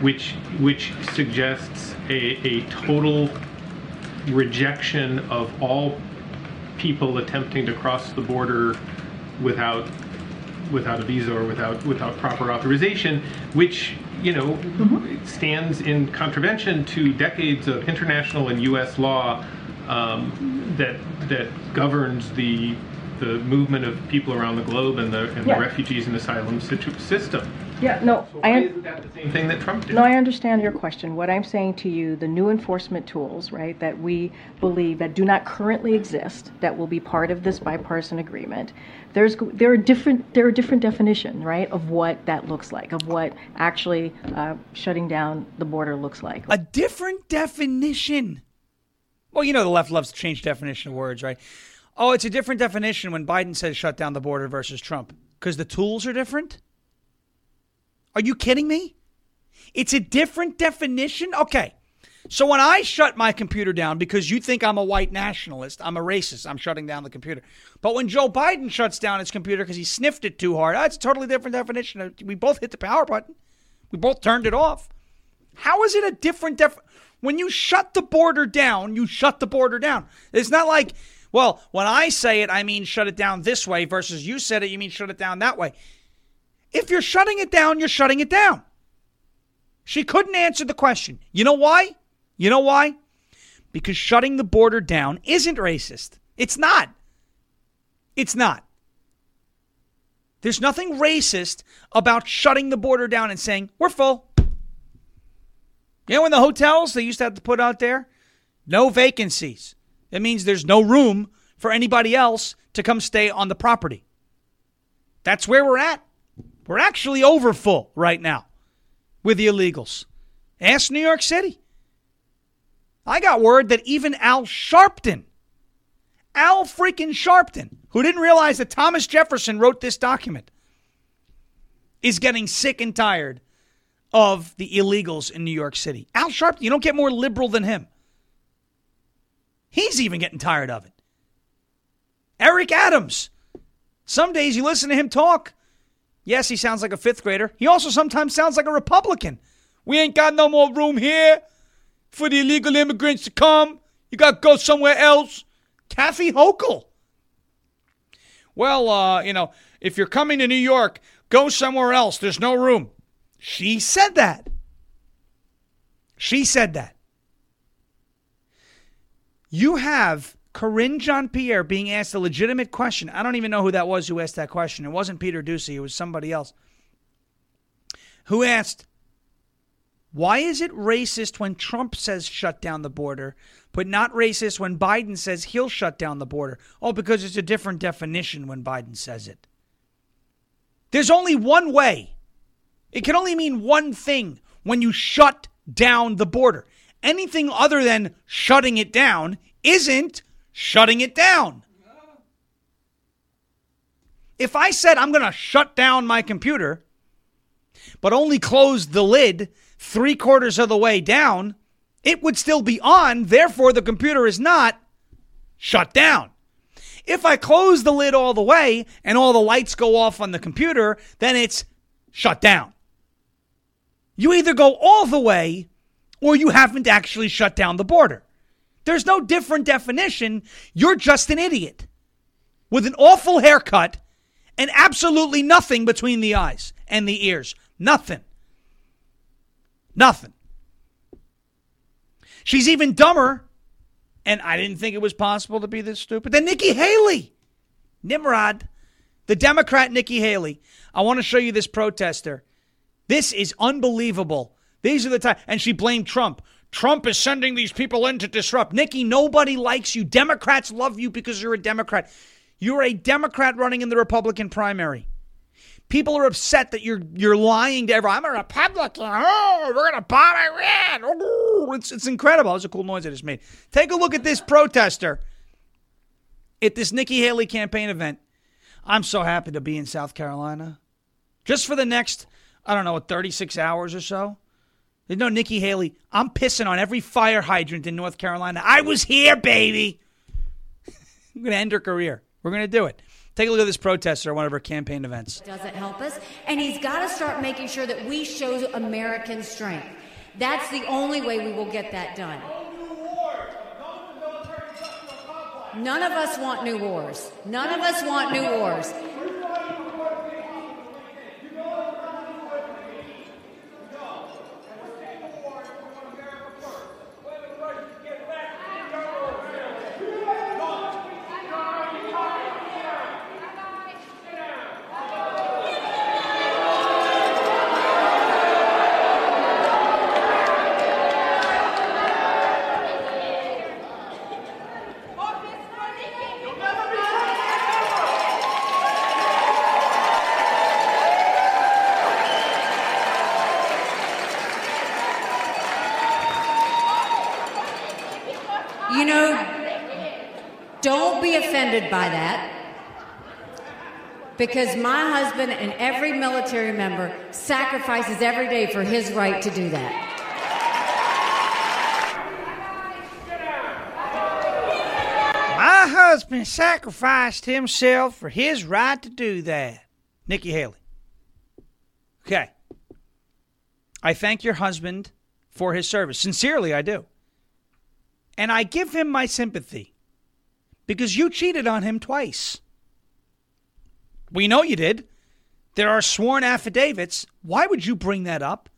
which, which suggests a, a total rejection of all people attempting to cross the border without without a visa or without without proper authorization, which you know stands in contravention to decades of international and U.S. law um, that that governs the the movement of people around the globe and the and Yeah. the refugees and asylum situ- system. Yeah, no, So I, why un- isn't that the same thing that Trump did? no, I understand your question. What I'm saying to you, the new enforcement tools, right, that we believe that do not currently exist, that will be part of this bipartisan agreement. There's there are different there are different definitions, right, of what that looks like, of what actually uh, shutting down the border looks like. A different definition. Well, you know the left loves to change definition of words, right? Oh, it's a different definition when Biden says shut down the border versus Trump because the tools are different? Are you kidding me? It's a different definition? Okay. So when I shut my computer down because you think I'm a white nationalist, I'm a racist, I'm shutting down the computer. But when Joe Biden shuts down his computer because he sniffed it too hard, that's a totally different definition. We both hit the power button. We both turned it off. How is it a different def? When you shut the border down, you shut the border down. It's not like, well, when I say it, I mean shut it down this way versus you said it, you mean shut it down that way. If you're shutting it down, you're shutting it down. She couldn't answer the question. You know why? You know why? Because shutting the border down isn't racist. It's not. It's not. There's nothing racist about shutting the border down and saying, we're full. You know, in the hotels, they used to have to put out there no vacancies. That means there's no room for anybody else to come stay on the property. That's where we're at. We're actually over full right now with the illegals. Ask New York City. I got word that even Al Sharpton, Al freaking Sharpton, who didn't realize that Thomas Jefferson wrote this document, is getting sick and tired of the illegals in New York City. Al Sharpton, you don't get more liberal than him. He's even getting tired of it. Eric Adams. Some days you listen to him talk. Yes, he sounds like a fifth grader. He also sometimes sounds like a Republican. We ain't got no more room here for the illegal immigrants to come. You got to go somewhere else. Kathy Hochul. Well, uh, you know, if you're coming to New York, go somewhere else. There's no room. She said that. She said that. You have Karine Jean Pierre being asked a legitimate question. I don't even know who that was who asked that question. It wasn't Peter Doocy, it was somebody else. Who asked, Why is it racist when Trump says shut down the border, but not racist when Biden says he'll shut down the border? Oh, because it's a different definition when Biden says it. There's only one way. It can only mean one thing when you shut down the border. Anything other than shutting it down isn't shutting it down. If I said I'm going to shut down my computer, but only close the lid three quarters of the way down, it would still be on. Therefore, the computer is not shut down. If I close the lid all the way and all the lights go off on the computer, then it's shut down. You either go all the way or you haven't actually shut down the border. There's no different definition. You're just an idiot with an awful haircut and absolutely nothing between the eyes and the ears. Nothing. Nothing. She's even dumber, and I didn't think it was possible to be this stupid, than Nikki Haley. Nimrod, the Democrat Nikki Haley. I want to show you this protester. This is unbelievable. These are the time, and she blamed Trump. Trump is sending these people in to disrupt. Nikki, nobody likes you. Democrats love you because you're a Democrat. You're a Democrat running in the Republican primary. People are upset that you're you're lying to everyone. I'm a Republican. Oh, we're gonna bomb Iran. Oh, it's it's incredible. That was a cool noise I just made. Take a look at this protester at this Nikki Haley campaign event. I'm so happy to be in South Carolina. Just for the next, I don't know, 36 hours or so. There's no Nikki Haley. I'm pissing on every fire hydrant in North Carolina. I was here, baby. I'm going to end her career. We're going to do it. Take a look at this protester at one of her campaign events. Doesn't help us. And he's got to start making sure that we show American strength. That's the only way we will get that done. None of us want new wars. None of us want new wars. By that. Because my husband and every military member sacrifices every day for his right to do that. My husband sacrificed himself for his right to do that. Nikki Haley. Okay. I thank your husband for his service. Sincerely, I do. And I give him my sympathy because you cheated on him twice. We know you did. There are sworn affidavits. Why would you bring that up?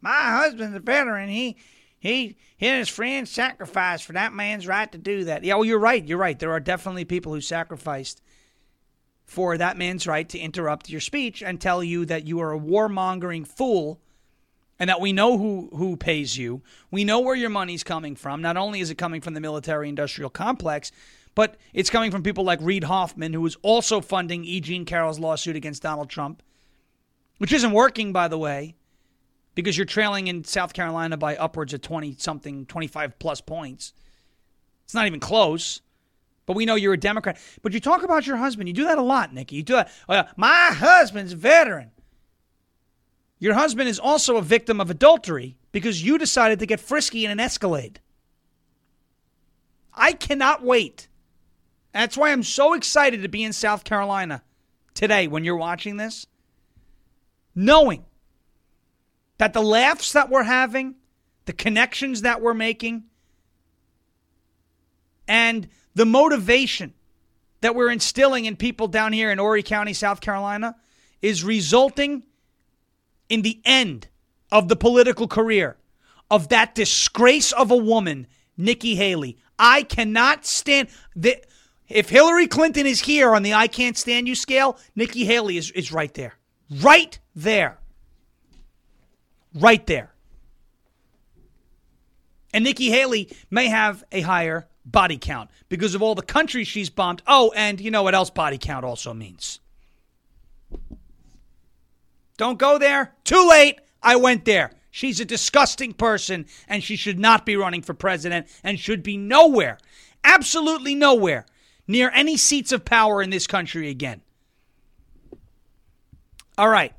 My husband's a veteran. He he he and his friends sacrificed for that man's right to do that. Yeah, well, you're right. You're right. There are definitely people who sacrificed for that man's right to interrupt your speech and tell you that you are a warmongering fool and that we know who, who pays you. We know where your money's coming from. Not only is it coming from the military industrial complex, but it's coming from people like Reid Hoffman, who is also funding E. Jean Carroll's lawsuit against Donald Trump, which isn't working, by the way, because you're trailing in South Carolina by upwards of 20 something, 25 plus points. It's not even close. But we know you're a Democrat. But you talk about your husband. You do that a lot, Nikki. You do that. Yeah, my husband's a veteran. Your husband is also a victim of adultery because you decided to get frisky in an Escalade. I cannot wait. That's why I'm so excited to be in South Carolina today when you're watching this, knowing that the laughs that we're having, the connections that we're making, and the motivation that we're instilling in people down here in Horry County, South Carolina, is resulting in the end of the political career of that disgrace of a woman, Nikki Haley. I cannot stand the if Hillary Clinton is here on the I can't stand you scale, Nikki Haley is, is right there. Right there. Right there. And Nikki Haley may have a higher body count because of all the countries she's bombed. Oh, and you know what else body count also means? Don't go there. Too late. I went there. She's a disgusting person and she should not be running for president and should be nowhere, absolutely nowhere, near any seats of power in this country again. All right.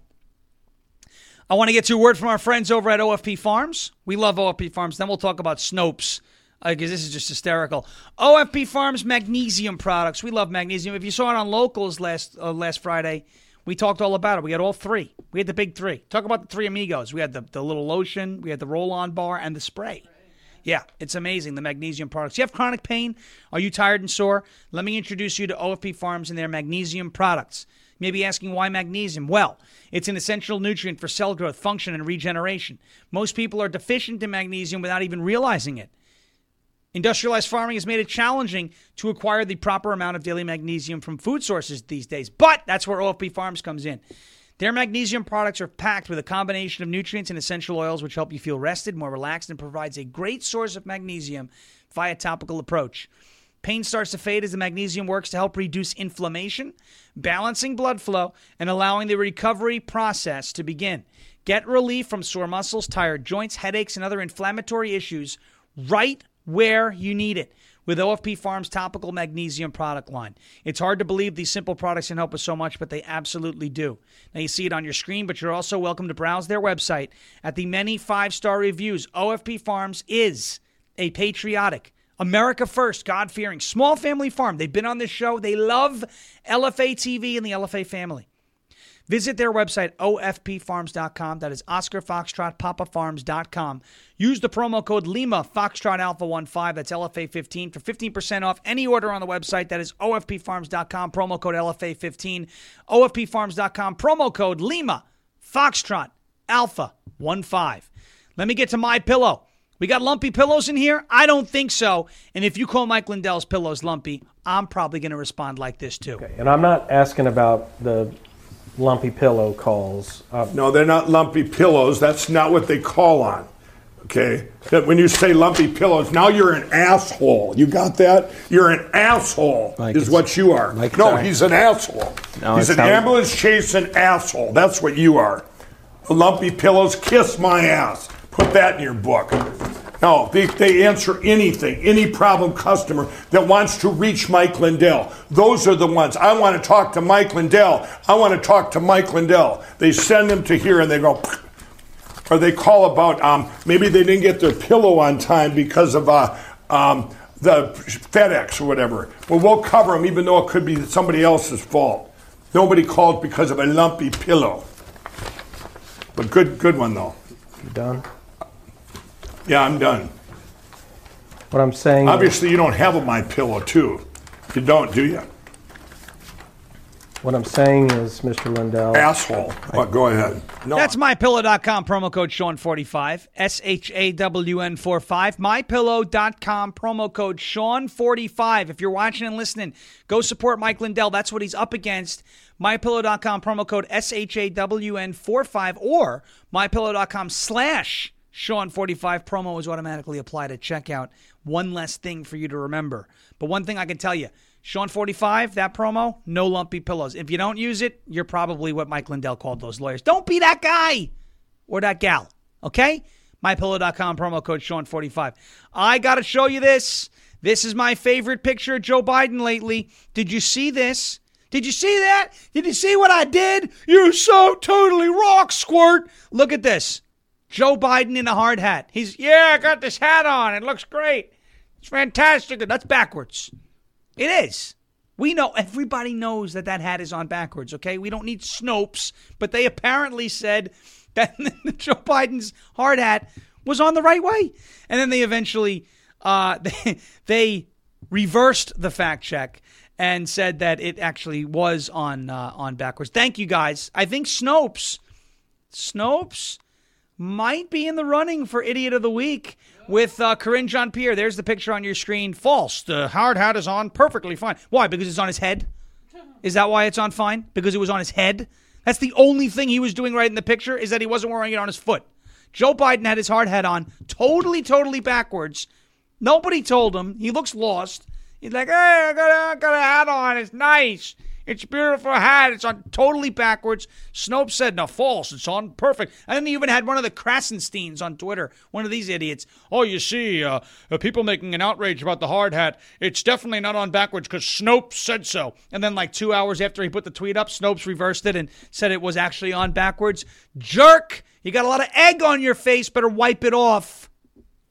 I want to get to a word from our friends over at OFP Farms. We love OFP Farms. Then we'll talk about Snopes because uh, this is just hysterical. OFP Farms magnesium products. We love magnesium. If you saw it on locals last uh, last Friday, we talked all about it. We had all three. We had the big three. Talk about the three amigos. We had the, the little lotion, we had the roll on bar, and the spray. Yeah, it's amazing, the magnesium products. You have chronic pain? Are you tired and sore? Let me introduce you to OFP Farms and their magnesium products. You may be asking why magnesium? Well, it's an essential nutrient for cell growth, function, and regeneration. Most people are deficient in magnesium without even realizing it. Industrialized farming has made it challenging to acquire the proper amount of daily magnesium from food sources these days, but that's where OFP Farms comes in. Their magnesium products are packed with a combination of nutrients and essential oils which help you feel rested, more relaxed, and provides a great source of magnesium via topical approach. Pain starts to fade as the magnesium works to help reduce inflammation, balancing blood flow, and allowing the recovery process to begin. Get relief from sore muscles, tired joints, headaches, and other inflammatory issues right where you need it with OFP Farms topical magnesium product line. It's hard to believe these simple products can help us so much, but they absolutely do. Now you see it on your screen, but you're also welcome to browse their website at the many five-star reviews. OFP Farms is a patriotic America First, God fearing, small family farm. They've been on this show. They love LFA TV and the LFA family. Visit their website, ofpfarms.com. That is Oscar Foxtrot, papafarms.com. Use the promo code Lima Foxtrot Alpha 15. That's LFA 15 for 15% off any order on the website. That is ofpfarms.com, promo code LFA 15. ofpfarms.com, promo code Lima Foxtrot Alpha 15. Let me get to my pillow. We got lumpy pillows in here? I don't think so. And if you call Mike Lindell's pillows lumpy, I'm probably going to respond like this too. Okay. And I'm not asking about the lumpy pillow calls. Uh, no, they're not lumpy pillows. That's not what they call on. Okay? That when you say lumpy pillows, now you're an asshole. You got that? You're an asshole, Mike, is what you are. Mike, no, sorry. he's an asshole. No, he's an ambulance chasing asshole. That's what you are. Lumpy pillows, kiss my ass. Put that in your book. No, they, they answer anything, any problem customer that wants to reach Mike Lindell. Those are the ones. I want to talk to Mike Lindell. I want to talk to Mike Lindell. They send them to here and they go, or they call about um, maybe they didn't get their pillow on time because of uh, um, the FedEx or whatever. Well, we'll cover them even though it could be somebody else's fault. Nobody called because of a lumpy pillow. But good, good one though. Done? Yeah, I'm done. What I'm saying. Obviously, you don't have a my pillow too. You don't, do you? What I'm saying is, Mr. Lindell. Asshole. What? Go ahead. No. That's mypillow.com, promo code Shawn45. S H A W N 45. Mypillow.com, promo code Shawn45. If you're watching and listening, go support Mike Lindell. That's what he's up against. Mypillow.com, promo code S H A W N 45 or mypillow.com slash Shawn45 promo is automatically applied at checkout. One less thing for you to remember. But one thing I can tell you Shawn 45, that promo, no lumpy pillows. If you don't use it, you're probably what Mike Lindell called those lawyers. Don't be that guy or that gal, okay? MyPillow.com, promo code Shawn 45. I got to show you this. This is my favorite picture of Joe Biden lately. Did you see this? Did you see that? Did you see what I did? You're so totally rock squirt. Look at this. Joe Biden in a hard hat. He's, yeah, I got this hat on. It looks great. It's fantastic. That's backwards. It is. We know, everybody knows that that hat is on backwards, okay? We don't need Snopes, but they apparently said that Joe Biden's hard hat was on the right way. And then they eventually, uh, they, they reversed the fact check and said that it actually was on uh, on backwards. Thank you guys. I think Snopes, Snopes might be in the running for Idiot of the Week with uh, Karine Jean Pierre. There's the picture on your screen. False. The hard hat is on perfectly fine. Why? Because it's on his head? Is that why it's on fine? Because it was on his head? That's the only thing he was doing right in the picture is that he wasn't wearing it on his foot. Joe Biden had his hard hat on totally, totally backwards. Nobody told him. He looks lost. He's like, hey, I got, got a hat on. It's nice. It's beautiful hat. It's on totally backwards. Snopes said, no, false. It's on perfect. And then he even had one of the Krassensteins on Twitter, one of these idiots. Oh, you see, uh, uh, people making an outrage about the hard hat. It's definitely not on backwards because Snopes said so. And then, like two hours after he put the tweet up, Snopes reversed it and said it was actually on backwards. Jerk! You got a lot of egg on your face. Better wipe it off.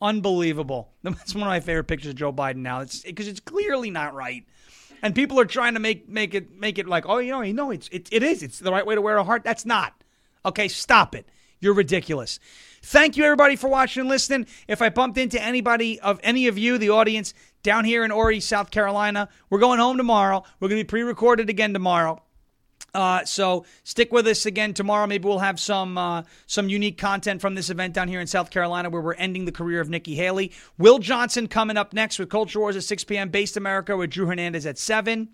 Unbelievable. That's one of my favorite pictures of Joe Biden now. It's because it's clearly not right and people are trying to make make it make it like, oh, you know, you know, it's it, it is. It's the right way to wear a heart. That's not. Okay, stop it. You're ridiculous. Thank you everybody for watching and listening. If I bumped into anybody of any of you, the audience down here in Horry, South Carolina, we're going home tomorrow. We're going to be pre-recorded again tomorrow. Uh, so stick with us again tomorrow. Maybe we'll have some uh, some unique content from this event down here in South Carolina, where we're ending the career of Nikki Haley. Will Johnson coming up next with Culture Wars at 6 p.m. Based America with Drew Hernandez at 7.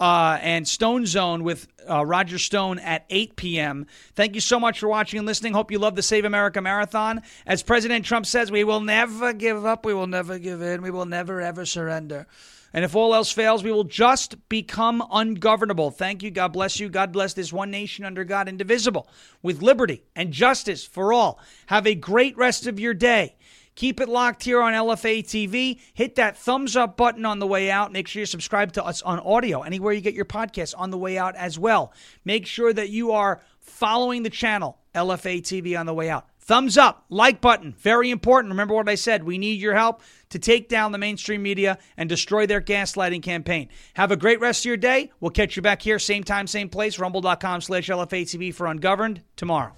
Uh, and Stone Zone with uh, Roger Stone at 8 p.m. Thank you so much for watching and listening. Hope you love the Save America Marathon. As President Trump says, we will never give up. We will never give in. We will never, ever surrender. And if all else fails, we will just become ungovernable. Thank you. God bless you. God bless this one nation under God, indivisible, with liberty and justice for all. Have a great rest of your day. Keep it locked here on LFA TV. Hit that thumbs up button on the way out. Make sure you subscribe to us on audio, anywhere you get your podcast on the way out as well. Make sure that you are following the channel, LFA TV, on the way out. Thumbs up, like button, very important. Remember what I said. We need your help to take down the mainstream media and destroy their gaslighting campaign. Have a great rest of your day. We'll catch you back here, same time, same place, rumble.com slash LFATV for Ungoverned tomorrow.